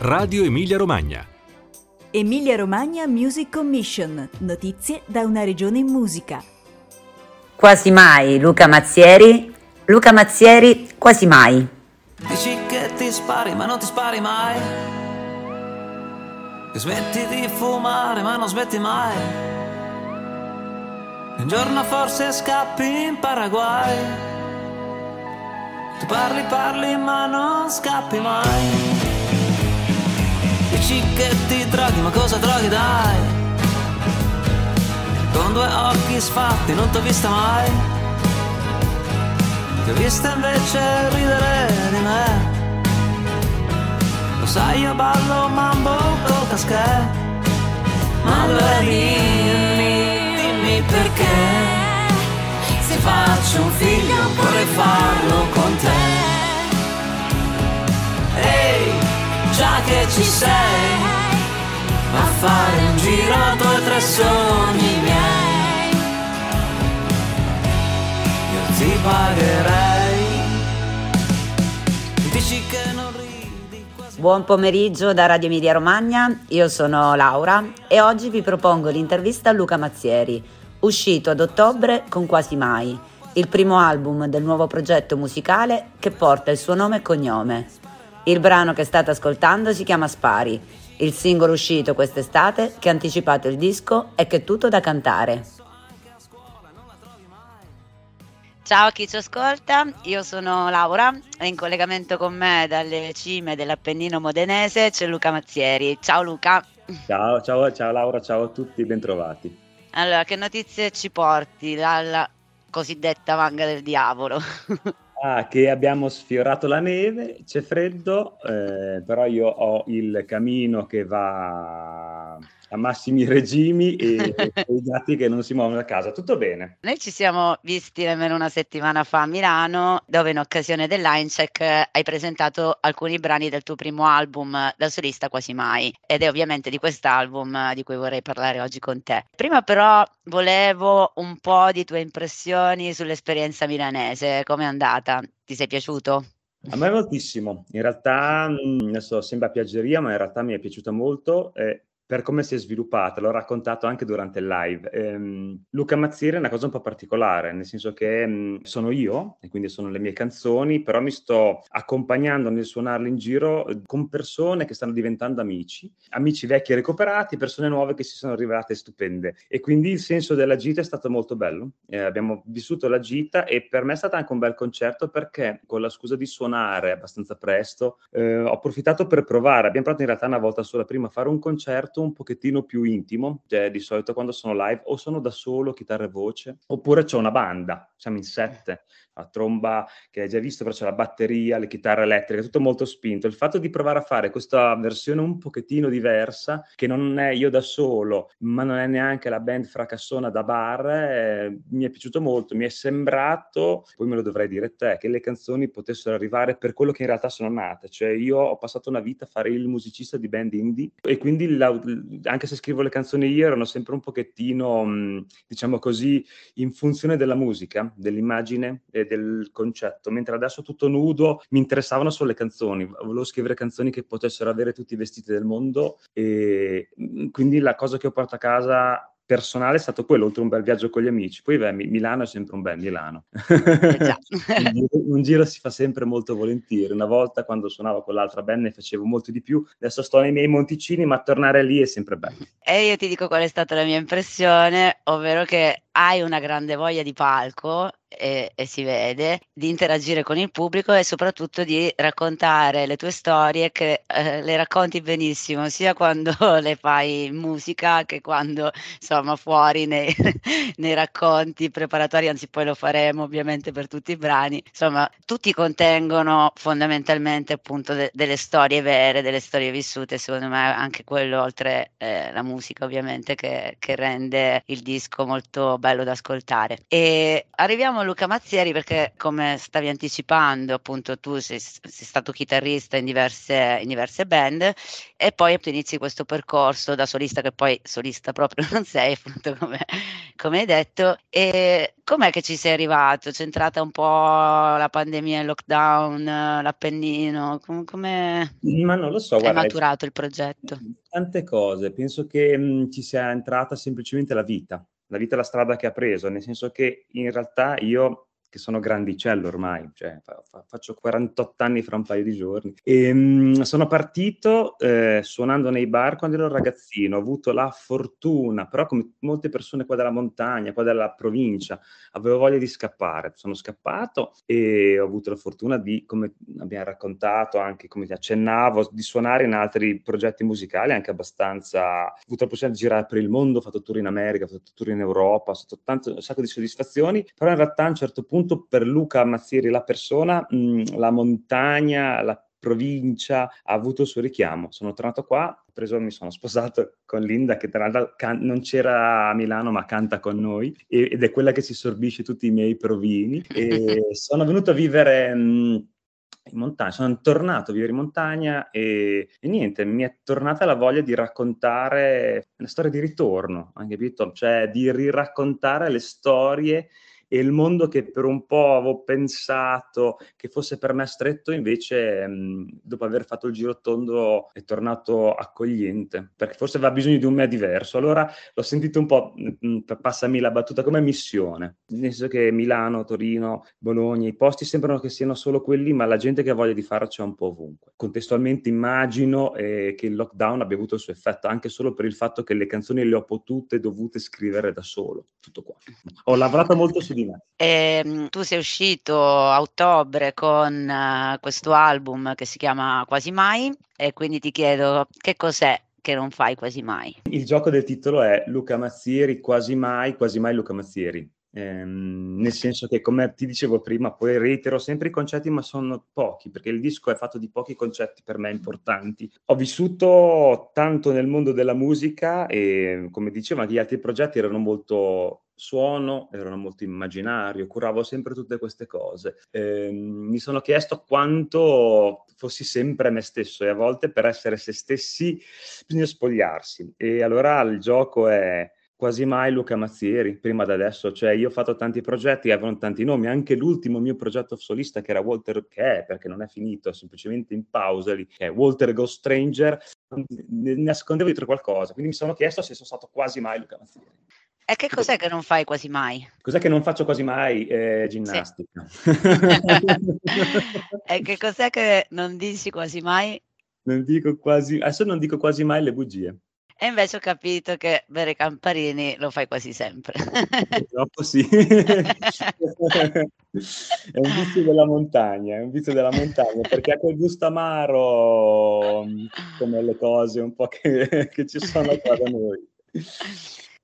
Radio Emilia Romagna. Emilia Romagna Music Commission. Notizie da una regione in musica. Quasi mai Luca Mazzieri. Luca Mazzieri, quasi mai. Dici che ti spari ma non ti spari mai. Che smetti di fumare ma non smetti mai. Un giorno forse scappi in Paraguay. Tu parli, parli ma non scappi mai. Dici che ti droghi ma cosa droghi dai? Con due occhi sfatti non t'ho vista mai. Ti ho vista invece ridere di me. Lo sai io ballo mambo col casché. Ma dove dimmi, dimmi perché. Se faccio un figlio vorrei farlo con te. Che ci sei, a fare un giro a due sogni miei. Io ti pagherei. Dici che non ridi quasi. Buon pomeriggio da Radio Emilia Romagna, io sono Laura e oggi vi propongo l'intervista a Luca Mazzieri, uscito ad ottobre con Quasi Mai, il primo album del nuovo progetto musicale che porta il suo nome e cognome. Il brano che state ascoltando si chiama Spari, il singolo uscito quest'estate che ha anticipato il disco e che è tutto da cantare. Ciao a chi ci ascolta, io sono Laura e in collegamento con me dalle cime dell'Appennino modenese c'è Luca Mazzieri. Ciao Luca. Ciao, ciao, ciao Laura, ciao a tutti, bentrovati. Allora, che notizie ci porti dalla cosiddetta manga del diavolo? Ah, che abbiamo sfiorato la neve, c'è freddo, eh, però io ho il camino che va a massimi regimi e, e i gatti che non si muovono da casa, tutto bene. Noi ci siamo visti nemmeno una settimana fa a Milano, dove in occasione del Linecheck hai presentato alcuni brani del tuo primo album da solista Quasi Mai, ed è ovviamente di quest'album di cui vorrei parlare oggi con te. Prima però volevo un po' di tue impressioni sull'esperienza milanese, com'è andata? Ti sei piaciuto? A me moltissimo, in realtà mh, adesso sembra piaggeria, ma in realtà mi è piaciuta molto. eh, per come si è sviluppata, l'ho raccontato anche durante il live. Ehm, Luca Mazzieri è una cosa un po' particolare, nel senso che mh, sono io, e quindi sono le mie canzoni, però mi sto accompagnando nel suonarle in giro eh, con persone che stanno diventando amici, amici vecchi recuperati, persone nuove che si sono rivelate stupende. E quindi il senso della gita è stato molto bello. Eh, abbiamo vissuto la gita e per me è stato anche un bel concerto perché con la scusa di suonare abbastanza presto, eh, ho approfittato per provare. Abbiamo provato in realtà una volta sola prima a fare un concerto un pochettino più intimo, cioè di solito quando sono live o sono da solo, chitarra e voce, oppure c'è una banda, siamo in sette, la tromba che hai già visto, però c'è la batteria, le chitarre elettriche, tutto molto spinto. Il fatto di provare a fare questa versione un pochettino diversa, che non è io da solo, ma non è neanche la band fracassona da bar, eh, mi è piaciuto molto, mi è sembrato, poi me lo dovrai dire te, che le canzoni potessero arrivare per quello che in realtà sono nate, cioè io ho passato una vita a fare il musicista di band indie e quindi la- anche se scrivo le canzoni io erano sempre un pochettino, diciamo così, in funzione della musica, dell'immagine e del concetto, mentre adesso tutto nudo mi interessavano solo le canzoni, volevo scrivere canzoni che potessero avere tutti i vestiti del mondo e mh, quindi la cosa che ho portato a casa personale è stato quello, oltre a un bel viaggio con gli amici. Poi beh, Mi- Milano è sempre un bel Milano. Eh un, giro, un giro si fa sempre molto volentieri. Una volta quando suonavo con l'altra band ne facevo molto di più, adesso sto nei miei monticini, ma tornare lì è sempre bello. E io ti dico qual è stata la mia impressione, ovvero che hai una grande voglia di palco e, e si vede, di interagire con il pubblico e soprattutto di raccontare le tue storie che eh, le racconti benissimo, sia quando le fai in musica che quando insomma fuori nei, nei racconti preparatori, anzi poi lo faremo ovviamente per tutti i brani. Insomma, tutti contengono fondamentalmente appunto de- delle storie vere, delle storie vissute, secondo me anche quello oltre eh, la musica ovviamente che, che rende il disco molto bello da ascoltare. E arriviamo chiamiamo Luca Mazzieri perché, come stavi anticipando, appunto tu sei, sei stato chitarrista in diverse, in diverse, band e poi inizi questo percorso da solista, che poi solista proprio non sei, appunto come, come hai detto. E com'è che ci sei arrivato? C'è entrata un po' la pandemia, il lockdown, l'Appennino? Com- come Ma non lo so, hai guarda, maturato il progetto? Tante cose, penso che mh, ci sia entrata semplicemente la vita la vita è la strada che ha preso, nel senso che in realtà io che sono grandicello ormai, cioè fa, fa, faccio 48 anni fra un paio di giorni. E, mh, sono partito eh, suonando nei bar quando ero ragazzino, ho avuto la fortuna, però come molte persone qua della montagna, qua della provincia, avevo voglia di scappare. Sono scappato e ho avuto la fortuna di, come abbiamo raccontato, anche come ti accennavo, di suonare in altri progetti musicali anche abbastanza... Ho avuto la possibilità di girare per il mondo, ho fatto tour in America, ho fatto tour in Europa, ho fatto tanto, un sacco di soddisfazioni, però in realtà a un certo punto appunto per Luca Mazzieri, la persona, mh, la montagna, la provincia ha avuto il suo richiamo. Sono tornato qua, preso, mi sono sposato con Linda, che tra l'altro can- non c'era a Milano, ma canta con noi, e- ed è quella che si sorbisce tutti i miei provini. E sono venuto a vivere. Mh, in montagna, sono tornato a vivere in montagna e, e, niente, mi è tornata la voglia di raccontare una storia di ritorno, anche capito? Cioè di riraccontare le storie e il mondo che per un po' avevo pensato che fosse per me stretto, invece mh, dopo aver fatto il giro tondo è tornato accogliente, perché forse aveva bisogno di un me diverso. Allora l'ho sentito un po', mh, passami la battuta, come missione, nel senso che Milano, Torino, Bologna, i posti sembrano che siano solo quelli, ma la gente che ha voglia di farlo c'è un po' ovunque. Contestualmente immagino eh, che il lockdown abbia avuto il suo effetto, anche solo per il fatto che le canzoni le ho potute dovute scrivere da solo, tutto qua. Ho lavorato molto su di me. E, ehm, tu sei uscito a ottobre con uh, questo album che si chiama Quasi Mai e quindi ti chiedo che cos'è che non fai quasi mai. Il gioco del titolo è Luca Mazzieri, quasi mai, quasi mai Luca Mazzieri. Ehm, nel senso che, come ti dicevo prima, poi reitero sempre i concetti, ma sono pochi, perché il disco è fatto di pochi concetti per me importanti. Ho vissuto tanto nel mondo della musica e, come dicevo, anche gli altri progetti erano molto suono, erano molto immaginario, curavo sempre tutte queste cose. Eh, mi sono chiesto quanto fossi sempre me stesso e a volte per essere se stessi bisogna spogliarsi. E allora il gioco è quasi mai Luca Mazzieri, prima da adesso, cioè io ho fatto tanti progetti, avevano tanti nomi, anche l'ultimo mio progetto solista che era Walter, che è, perché non è finito, è semplicemente in pausa lì, che è Walter Ghost Stranger, nascondevo dietro qualcosa, quindi mi sono chiesto se sono stato quasi mai Luca Mazzieri. E che cos'è che non fai quasi mai? Cos'è che non faccio quasi mai? Eh, ginnastica. Sì. e che cos'è che non dici quasi mai? Non dico quasi, adesso non dico quasi mai le bugie. E invece ho capito che bere Camparini lo fai quasi sempre. Purtroppo sì. è un vizio della montagna, è un vizio della montagna, perché ha quel gusto amaro come le cose un po' che, che ci sono qua da noi.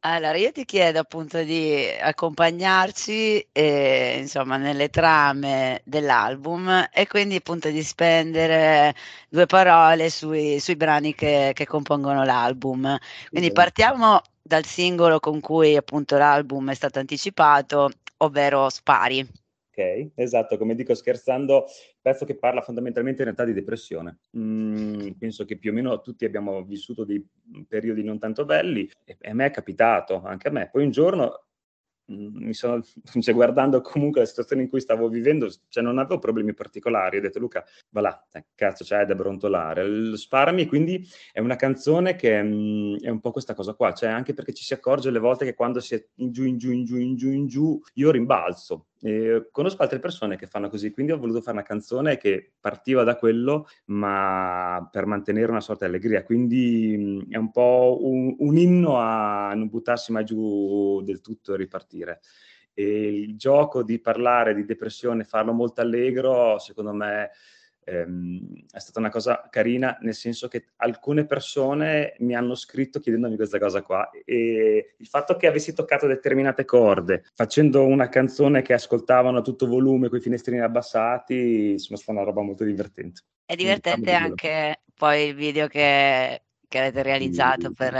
Allora, io ti chiedo appunto di accompagnarci, eh, insomma, nelle trame dell'album e quindi appunto di spendere due parole sui, sui brani che, che, compongono l'album. Quindi partiamo dal singolo con cui appunto l'album è stato anticipato, ovvero Spari. Ok, esatto, come dico scherzando, pezzo che parla fondamentalmente in realtà di depressione. Mm, penso che più o meno tutti abbiamo vissuto dei periodi non tanto belli e, a me è capitato, anche a me. Poi un giorno mi sono, cioè, guardando comunque la situazione in cui stavo vivendo, cioè non avevo problemi particolari. Ho detto, Luca, va là, eh, cazzo, c'hai da brontolare. Sparami, quindi è una canzone che mm, è un po' questa cosa qua, cioè anche perché ci si accorge alle volte che quando si è in giù, in giù, in giù, in giù, in giù, io rimbalzo. E conosco altre persone che fanno così, quindi ho voluto fare una canzone che partiva da quello, ma per mantenere una sorta di allegria. Quindi mh, è un po' un, un inno a non buttarsi mai giù del tutto e ripartire. E il gioco di parlare di depressione, farlo molto allegro, secondo me ehm, è stata una cosa carina, nel senso che alcune persone mi hanno scritto chiedendomi questa cosa qua e il fatto che avessi toccato determinate corde, facendo una canzone che ascoltavano a tutto volume con i finestrini abbassati, insomma, è stata una roba molto divertente. È divertente anche poi il video che che avete realizzato Sì, per...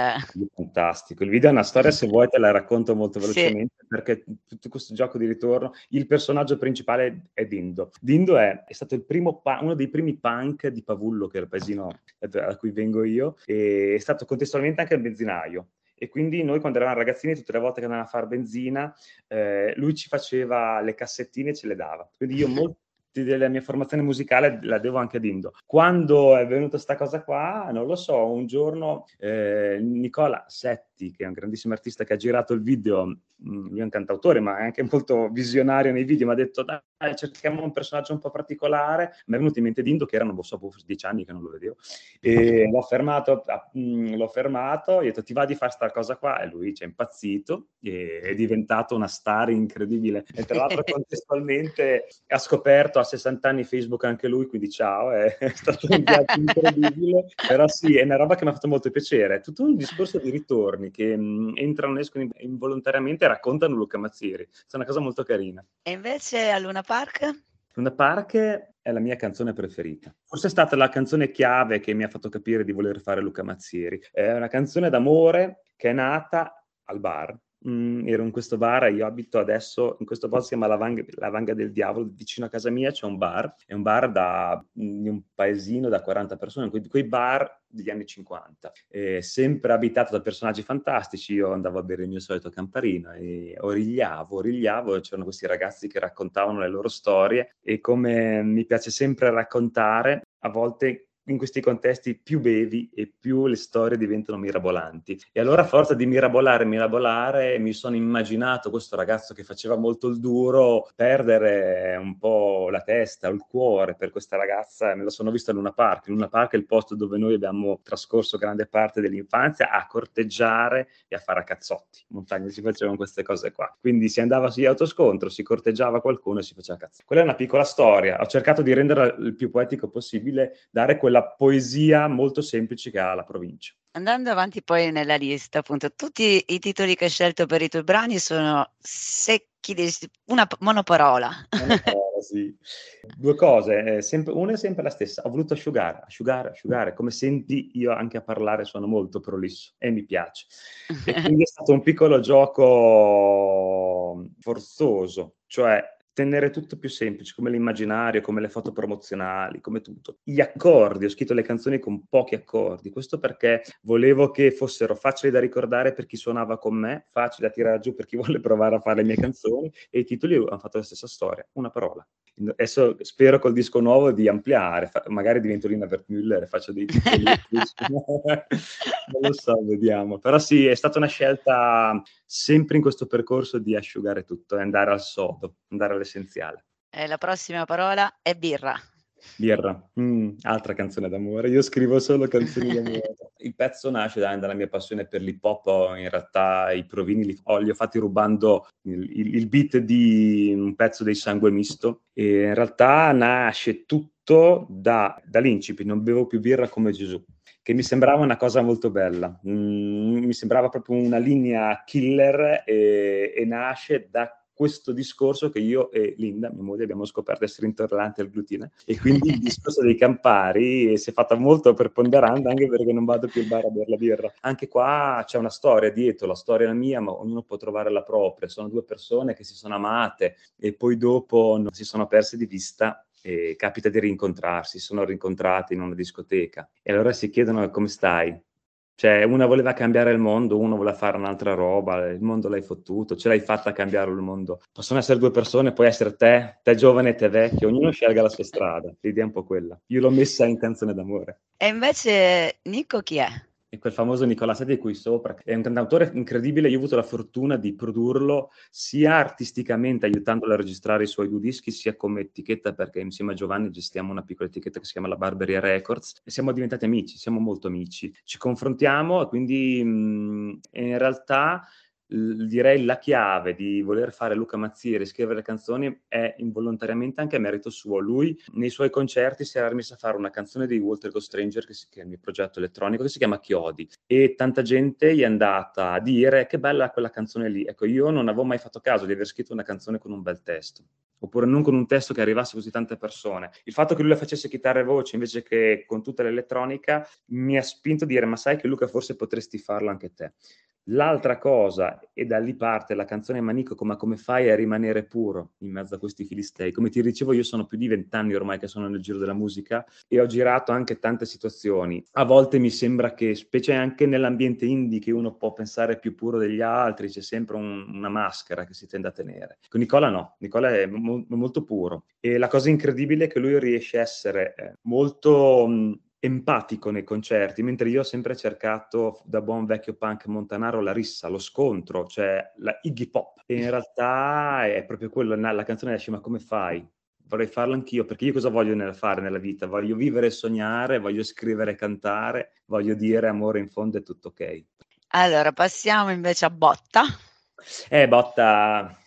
fantastico. Il video è una storia, se vuoi te la racconto molto Sì. velocemente, perché tutto questo gioco di ritorno, il personaggio principale è Dindo. Dindo è, è stato il primo pa- uno dei primi punk di Pavullo, che è il paesino da cui vengo io, e è stato contestualmente anche il benzinaio. E quindi noi quando eravamo ragazzini, tutte le volte che andavamo a fare benzina, eh, lui ci faceva le cassettine e ce le dava. Quindi io molti della mia formazione musicale la devo anche a Dindo. Quando è venuta questa cosa qua, non lo so, un giorno eh, Nicola Setti, che è un grandissimo artista che ha girato il video, mh, io è un cantautore, ma è anche molto visionario nei video, mi ha detto dai, cerchiamo un personaggio un po' particolare. Mi è venuto in mente Dindo, che erano, non so, dieci anni che non lo vedevo, e l'ho fermato, mh, l'ho fermato, gli ho detto ti va di fare sta cosa qua? E lui ci è impazzito, e è diventato una star incredibile. E tra l'altro contestualmente ha scoperto a 60 anni Facebook anche lui, quindi ciao, è, è stato un viaggio incredibile, però sì, è una roba che mi ha fatto molto piacere. È tutto un discorso di ritorni che mh, entrano e escono involontariamente e raccontano Luca Mazzieri. È una cosa molto carina. E invece a Luna Park? Luna Park è la mia canzone preferita. Forse è stata la canzone chiave che mi ha fatto capire di voler fare Luca Mazzieri. È una canzone d'amore che è nata al bar. Mm, ero in questo bar, io abito adesso in questo posto si chiama La Vanga, La Vanga del Diavolo, vicino a casa mia c'è un bar, è un bar da, di un paesino da 40 persone, quei, quei bar degli anni 50, eh, sempre abitato da personaggi fantastici, io andavo a bere il mio solito camparino e origliavo, origliavo, c'erano questi ragazzi che raccontavano le loro storie e come mi piace sempre raccontare, a volte in questi contesti più bevi e più le storie diventano mirabolanti. E allora a forza di mirabolare, mirabolare, mi sono immaginato questo ragazzo che faceva molto il duro perdere un po' la testa, il cuore per questa ragazza. Me la sono vista in Luna Park. Luna Park è il posto dove noi abbiamo trascorso grande parte dell'infanzia a corteggiare e a fare a cazzotti. In montagna si facevano queste cose qua. Quindi si andava su autoscontro, si corteggiava qualcuno e si faceva cazzotti. Quella è una piccola storia. Ho cercato di renderla il più poetico possibile, dare quella la poesia molto semplice che ha la provincia. Andando avanti poi nella lista, appunto, tutti i titoli che hai scelto per i tuoi brani sono secchi, di una monoparola. monoparola sì. Due cose, eh, sempre, una è sempre la stessa, ho voluto asciugare, asciugare, asciugare, come senti io anche a parlare sono molto prolisso e mi piace. E quindi è stato un piccolo gioco forzoso, cioè tenere tutto più semplice, come l'immaginario, come le foto promozionali, come tutto. Gli accordi, ho scritto le canzoni con pochi accordi, questo perché volevo che fossero facili da ricordare per chi suonava con me, facili da tirare giù per chi vuole provare a fare le mie canzoni, e i titoli hanno fatto la stessa storia, una parola. Adesso spero col disco nuovo di ampliare, magari divento Lina Wertmüller e faccio dei titoli. non lo so, vediamo. Però sì, è stata una scelta sempre in questo percorso di asciugare tutto e andare al sodo, andare all'essenziale. E la prossima parola è birra. Birra, mm, altra canzone d'amore. Io scrivo solo canzoni d'amore. Il pezzo nasce da, dalla mia passione per l'hip hop. In realtà i provini li, oh, li ho fatti rubando il, il, il, beat di un pezzo dei Sangue Misto. E in realtà nasce tutto da, dall'incipit. Non bevo più birra come Gesù che mi sembrava una cosa molto bella. Mm, mi sembrava proprio una linea killer e, e nasce da questo discorso che io e Linda, mia moglie, abbiamo scoperto essere intolleranti al glutine e quindi il discorso dei campari si è fatta molto preponderante anche perché non vado più al bar a bere la birra. Anche qua c'è una storia dietro, la storia è la mia, ma ognuno può trovare la propria. Sono due persone che si sono amate e poi dopo non si sono perse di vista e capita di rincontrarsi, sono rincontrati in una discoteca e allora si chiedono come stai. Cioè, una voleva cambiare il mondo, uno voleva fare un'altra roba, il mondo l'hai fottuto, ce l'hai fatta cambiare il mondo. Possono essere due persone, puoi essere te, te giovane e te vecchio, ognuno scelga la sua strada. L'idea è un po' quella. Io l'ho messa in canzone d'amore. E invece Nico chi è? E quel famoso Nicola Seti qui sopra. È un cantautore incredibile, io ho avuto la fortuna di produrlo sia artisticamente aiutandolo a registrare i suoi due dischi, sia come etichetta, perché insieme a Giovanni gestiamo una piccola etichetta che si chiama La Barberia Records e siamo diventati amici, siamo molto amici. Ci confrontiamo e quindi mh, in realtà direi la chiave di voler fare Luca Mazzieri, scrivere canzoni, è involontariamente anche a merito suo. Lui nei suoi concerti si era messo a fare una canzone di Walter Go Stranger, che, si, che è il mio progetto elettronico, che si chiama Chiodi, e tanta gente gli è andata a dire che bella quella canzone lì. Ecco, io non avevo mai fatto caso di aver scritto una canzone con un bel testo oppure non con un testo che arrivasse così tante persone. Il fatto che lui la facesse chitarra e voce invece che con tutta l'elettronica mi ha spinto a dire ma sai che Luca forse potresti farlo anche te. L'altra cosa, e da lì parte la canzone Manico, come, come fai a rimanere puro in mezzo a questi filistei? Come ti dicevo, io sono più di vent'anni ormai che sono nel giro della musica e ho girato anche tante situazioni. A volte mi sembra che, specie anche nell'ambiente indie, che uno può pensare più puro degli altri, c'è sempre un, una maschera che si tende a tenere. Con Nicola no, Nicola è mo- molto puro. E la cosa incredibile è che lui riesce a essere eh, molto... Mh, empatico nei concerti, mentre io ho sempre cercato da buon vecchio punk montanaro la rissa, lo scontro, cioè la Iggy Pop. E in realtà è proprio quello, la canzone esce, ma come fai? Vorrei farlo anch'io, perché io cosa voglio fare nella vita? Voglio vivere e sognare, voglio scrivere e cantare, voglio dire amore in fondo è tutto ok. Allora, passiamo invece a Botta. Eh, Botta,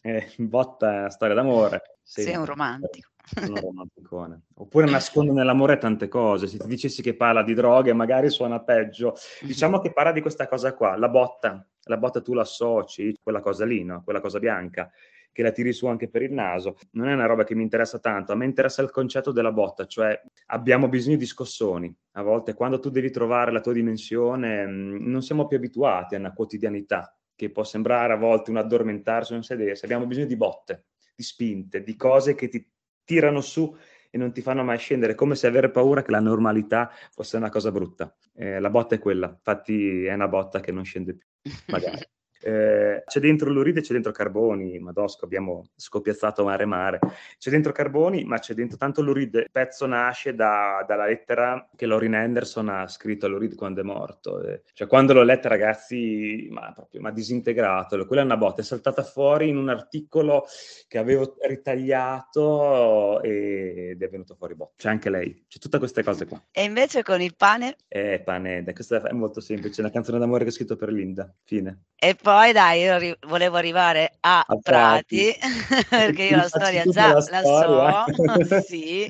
eh, Botta è una storia d'amore. Sei un romantico sono romanticone. Oppure nascondo nell'amore tante cose. Se ti dicessi che parla di droghe, magari suona peggio. Diciamo che parla di questa cosa qua, la botta. La botta tu la associ, quella cosa lì, no? Quella cosa bianca che la tiri su anche per il naso. Non è una roba che mi interessa tanto, a me interessa il concetto della botta, cioè abbiamo bisogno di scossoni. A volte quando tu devi trovare la tua dimensione, mm, non siamo più abituati a una quotidianità che può sembrare a volte un addormentarsi, un sedersi. Abbiamo bisogno di botte, di spinte, di cose che ti tirano su e non ti fanno mai scendere, come se avere paura che la normalità fosse una cosa brutta. Eh, la botta è quella, infatti è una botta che non scende più, magari. Eh, c'è dentro Luride, c'è dentro Carboni, Madosco, abbiamo scoppiazzato mare mare, c'è dentro Carboni, ma c'è dentro tanto Luride. Il pezzo nasce da, dalla lettera che Lorin Anderson ha scritto a Luride quando è morto. Eh, cioè, quando l'ho letta, ragazzi, ma proprio mi ha disintegrato. Quella è una botta, è saltata fuori in un articolo che avevo ritagliato ed è venuto fuori botta. C'è anche lei, c'è tutte queste cose qua. E invece con il pane? Eh, pane, questa è molto semplice, è una canzone d'amore che ho scritto per Linda, fine. E poi dai, io ri- volevo arrivare a, a Prati, Prati perché io la storia già la, la so, sì.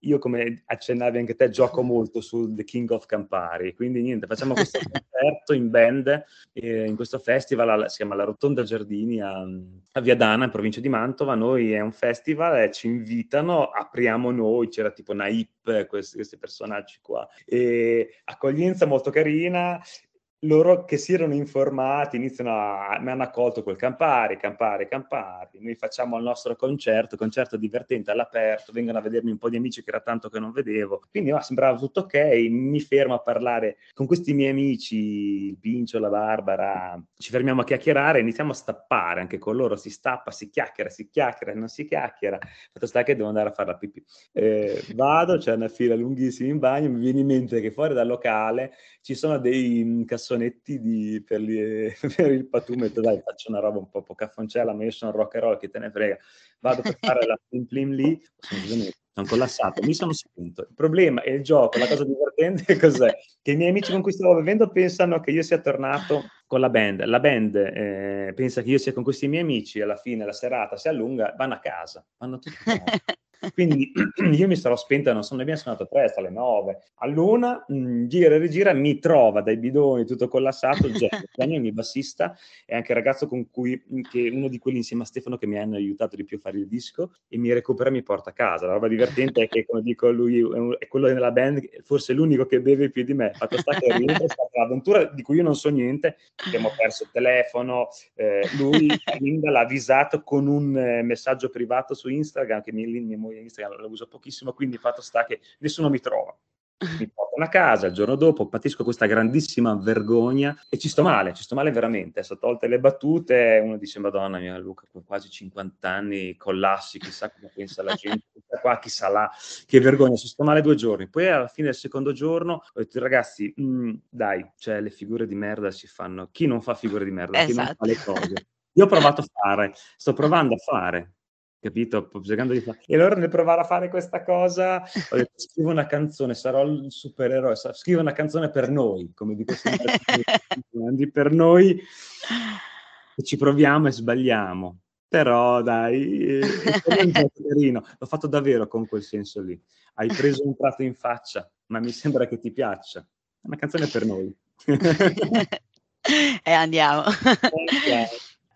Io come accennavi anche te gioco molto sul The King of Campari, quindi niente, facciamo questo concerto in band eh, in questo festival, si chiama La Rotonda Giardini a, a Viadana in provincia di Mantova, noi è un festival, eh, ci invitano, apriamo noi, c'era tipo Naip, questi, questi personaggi qua, e accoglienza molto carina, loro che si erano informati iniziano a, mi hanno accolto col Campari, Campari, Campari, noi facciamo il nostro concerto, concerto divertente all'aperto, vengono a vedermi un po' di amici che era tanto che non vedevo, quindi oh, sembrava tutto ok, mi fermo a parlare con questi miei amici, il Pincio, la Barbara, ci fermiamo a chiacchierare, iniziamo a stappare anche con loro, si stappa, si chiacchiera, si chiacchiera, non si chiacchiera, fatto sta che devo andare a fare la pipì. Eh, vado, c'è una fila lunghissima in bagno, mi viene in mente che fuori dal locale ci sono dei mm, cassonetti di, per, li, per, il patumetto, dai faccio una roba un po' caffoncella, ma io sono rock and roll, che te ne frega, vado per fare la plim plim lì, sono collassato, mi sono spinto. Il problema è il gioco, la cosa divertente cos'è? Che i miei amici con cui stavo bevendo pensano che io sia tornato con la band, la band eh, pensa che io sia con questi miei amici, alla fine la serata si allunga, vanno a casa, vanno tutti a casa. Quindi io mi sarò spenta, non so, ne abbiamo suonato tre, alle nove. All'una, mh, mm, gira e rigira, mi trova dai bidoni tutto collassato, Gianni, il mio bassista, è anche il ragazzo con cui, mm, che uno di quelli insieme a Stefano che mi hanno aiutato di più a fare il disco, e mi recupera e mi porta a casa. La roba divertente è che, come dico lui, è quello della band, forse l'unico che beve più di me. Fatto sta che rientra, è stata un'avventura di cui io non so niente, abbiamo perso il telefono, eh, lui, l'ha avvisato con un eh, messaggio privato su Instagram, che mi, mi, mi Instagram lo uso pochissimo, quindi fatto sta che nessuno mi trova. Mi portano a casa, il giorno dopo patisco questa grandissima vergogna e ci sto male, ci sto male veramente. Sono tolte le battute, uno dice, madonna mia, Luca, con quasi 50 anni, collassi, chissà cosa pensa la gente, questa qua chissà là, che vergogna, ci sto male due giorni. Poi alla fine del secondo giorno ho detto, ragazzi, mh, mm, dai, cioè le figure di merda si fanno, chi non fa figure di merda, esatto. chi non fa le esatto. cose. Io ho provato a fare, sto provando a fare, capito? Cercando di fare... E allora nel provare a fare questa cosa, ho detto, scrivo una canzone, sarò il supereroe, scrivo una canzone per noi, come dico sempre, per noi, e ci proviamo e sbagliamo. Però dai, è un carino. L'ho fatto davvero con quel senso lì. Hai preso un prato in faccia, ma mi sembra che ti piaccia. È una canzone per noi. e andiamo.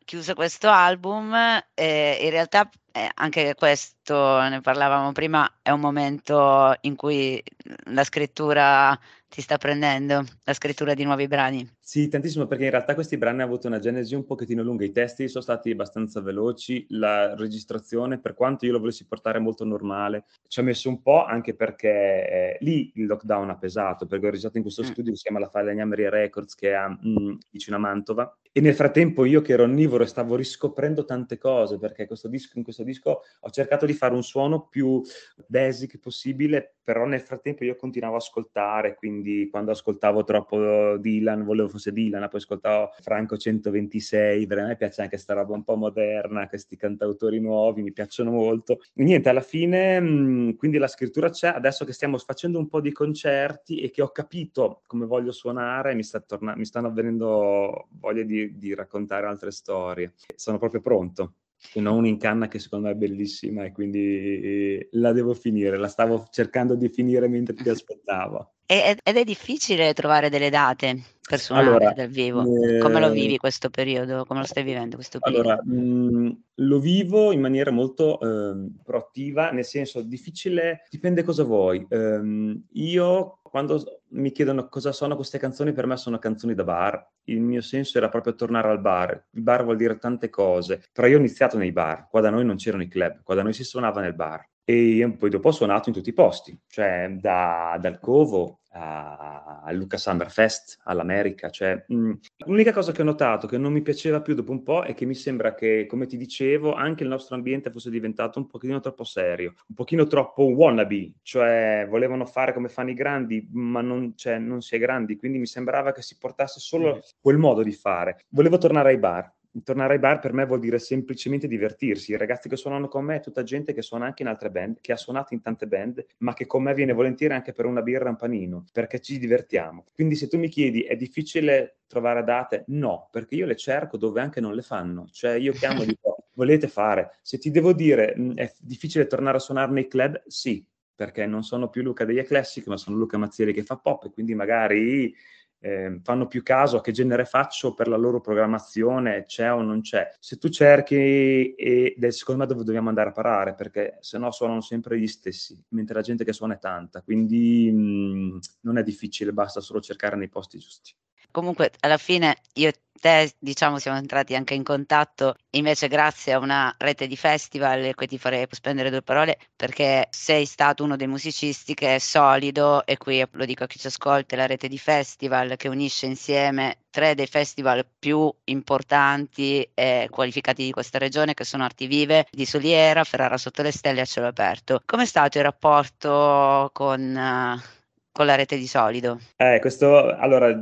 Chiuso questo album, eh, in realtà eh, anche questo, ne parlavamo prima, è un momento in cui la scrittura ti sta prendendo, la scrittura di nuovi brani. Sì, tantissimo, perché in realtà questi brani hanno avuto una genesi un pochettino lunga, i testi sono stati abbastanza veloci, la registrazione, per quanto io lo volessi portare molto normale, ci ha messo un po' anche perché eh, lì il lockdown ha pesato, perché ho registrato in questo mm. studio che si chiama La Falegnameria Records, che è a, mm, vicino a Mantova, e nel frattempo io che ero onnivoro stavo riscoprendo tante cose, perché questo disco, in questo disco ho cercato di fare un suono più basic possibile, però nel frattempo io continuavo a ascoltare, quindi quando ascoltavo troppo Dylan volevo fosse Dylan, poi ascoltavo Franco 126, a me piace anche questa roba un po' moderna, questi cantautori nuovi, mi piacciono molto. Niente, alla fine, mh, quindi la scrittura c'è, adesso che stiamo facendo un po' di concerti e che ho capito come voglio suonare, mi, sta torna- mi stanno avvenendo voglia di, di raccontare altre storie. Sono proprio pronto ce n'ho una in canna che secondo me è bellissima e quindi la devo finire, la stavo cercando di finire mentre ti aspettavo. Ed è difficile trovare delle date per suonare allora, dal vivo. Eh, Come lo vivi questo periodo? Come lo stai vivendo questo periodo? Allora, mh, lo vivo in maniera molto eh, proattiva, nel senso difficile, dipende cosa vuoi. Um, io quando mi chiedono cosa sono queste canzoni, per me sono canzoni da bar. Il mio senso era proprio tornare al bar. Il bar vuol dire tante cose, però io ho iniziato nei bar, qua da noi non c'erano i club, qua da noi si suonava nel bar e poi dopo ho suonato in tutti i posti, cioè da, dal Covo a, a Luca Summerfest, all'America. Cioè, mh, mm, l'unica cosa che ho notato che non mi piaceva più dopo un po' è che mi sembra che, come ti dicevo, anche il nostro ambiente fosse diventato un pochino troppo serio, un pochino troppo wannabe, cioè volevano fare come fanno i grandi, ma non, cioè, non si è grandi, quindi mi sembrava che si portasse solo quel modo di fare. Volevo tornare ai bar, tornare ai bar per me vuol dire semplicemente divertirsi. I ragazzi che suonano con me è tutta gente che suona anche in altre band, che ha suonato in tante band, ma che con me viene volentieri anche per una birra e un panino, perché ci divertiamo. Quindi se tu mi chiedi è difficile trovare date? No, perché io le cerco dove anche non le fanno. Cioè io chiamo e dico volete fare? Se ti devo dire è difficile tornare a suonare nei club? Sì, perché non sono più Luca degli Classic, ma sono Luca Mazzieri che fa pop e quindi magari eh, fanno più caso a che genere faccio per la loro programmazione, c'è o non c'è. Se tu cerchi, ed è secondo me dove dobbiamo andare a parare, perché se no suonano sempre gli stessi, mentre la gente che suona è tanta, quindi mh, mm, non è difficile, basta solo cercare nei posti giusti. Comunque, alla fine io e te, diciamo, siamo entrati anche in contatto invece grazie a una rete di festival, e qui ti farei spendere due parole, perché sei stato uno dei musicisti che è solido, e qui lo dico a chi ci ascolta, la rete di festival che unisce insieme tre dei festival più importanti e qualificati di questa regione, che sono Arti Vive, di Soliera, Ferrara Sotto le Stelle e a Cielo Aperto. Com'è stato il rapporto con... Uh, con la rete di solido? Eh, questo, allora,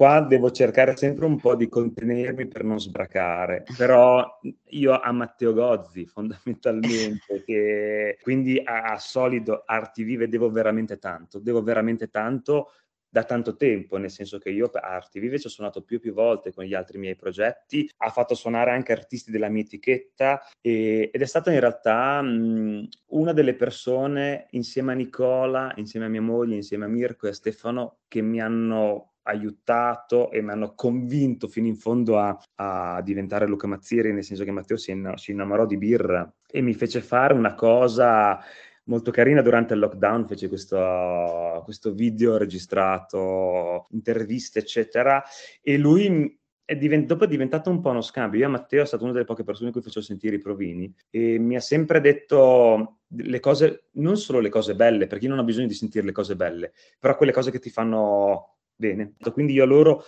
qua devo cercare sempre un po' di contenermi per non sbracare, però io a Matteo Gozzi fondamentalmente, che quindi a, a Solido Arti Vive devo veramente tanto, devo veramente tanto da tanto tempo, nel senso che io a Arti Vive ci ho suonato più e più volte con gli altri miei progetti, ha fatto suonare anche artisti della mia etichetta e, ed è stata in realtà mh, una delle persone insieme a Nicola, insieme a mia moglie, insieme a Mirko e a Stefano che mi hanno aiutato e mi hanno convinto fino in fondo a, a diventare Luca Mazzieri, nel senso che Matteo si, si innamorò di birra e mi fece fare una cosa molto carina durante il lockdown, fece questo, questo video registrato, interviste, eccetera, e lui è divent- dopo è diventato un po' uno scambio. Io a Matteo è stato una delle poche persone cui facevo sentire i provini e mi ha sempre detto le cose, non solo le cose belle, perché io non ho bisogno di sentire le cose belle, però quelle cose che ti fanno bene. Quindi io a loro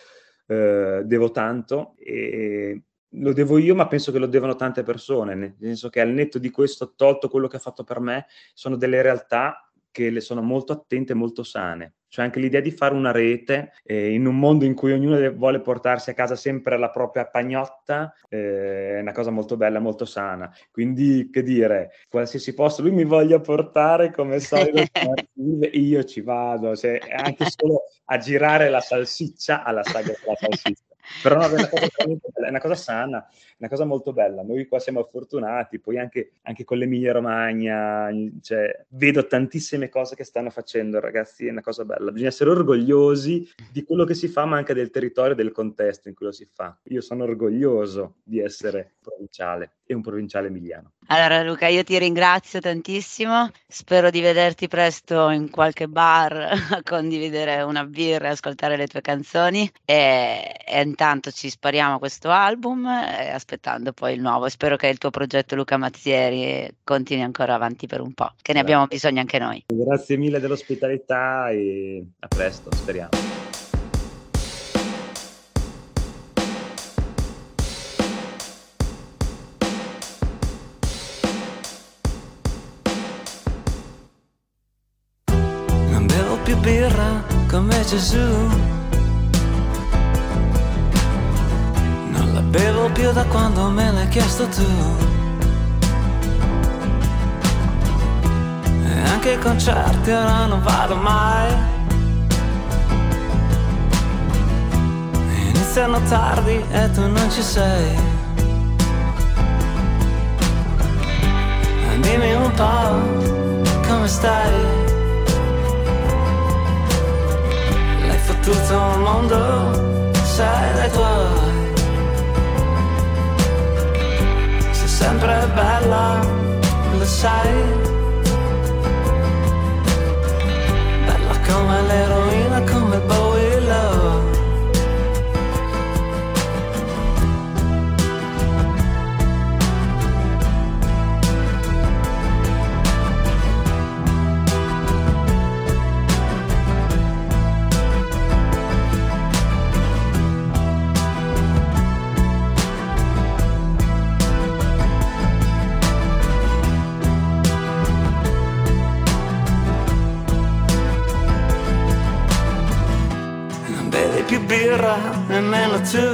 eh, devo tanto e lo devo io, ma penso che lo devono tante persone, nel senso che al netto di questo, tolto quello che ha fatto per me, sono delle realtà che le sono molto attente e molto sane. cioè anche l'idea di fare una rete eh, in un mondo in cui ognuno vuole portarsi a casa sempre la propria pagnotta eh, è una cosa molto bella, molto sana. Quindi, che dire, qualsiasi posto lui mi voglia portare come solito, io ci vado, cioè, anche solo a girare la salsiccia alla saga della salsiccia. Però no, è, una cosa, è una cosa sana, una cosa molto bella. Noi qua siamo fortunati, poi anche, anche con l'Emilia Romagna, cioè, vedo tantissime cose che stanno facendo, ragazzi, è una cosa bella. Bisogna essere orgogliosi di quello che si fa, ma anche del territorio e del contesto in cui lo si fa. Io sono orgoglioso di essere provinciale e un provinciale emiliano. Allora Luca, io ti ringrazio tantissimo, spero di vederti presto in qualche bar a condividere una birra e ascoltare le tue canzoni e, e intanto ci spariamo questo album eh, aspettando poi il nuovo. Spero che il tuo progetto Luca Mazzieri continui ancora avanti per un po', che ne abbiamo bisogno anche noi. Grazie mille dell'ospitalità e a presto, speriamo. Come Gesù. Non la bevo più da quando me l'hai chiesto tu. E anche ai concerti ora non vado mai. Iniziano tardi e tu non ci sei. Dimmi un po' come stai. Tutto il mondo sei dai tuoi. Sei sempre bella, lo sai. Bella come l'eroina, tu.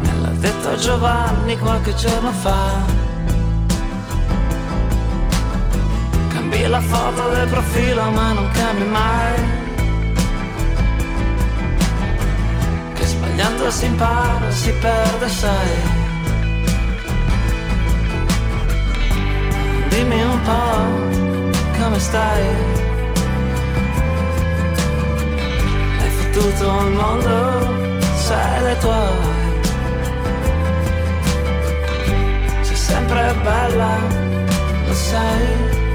Me l'ha detto Giovanni qualche giorno fa. Cambi la foto del profilo ma non cambi mai. Che sbagliando si impara, si perde, sai. Dimmi un po' come stai. Tutto il mondo sei dai tuoi. Sei sempre bella, lo sai.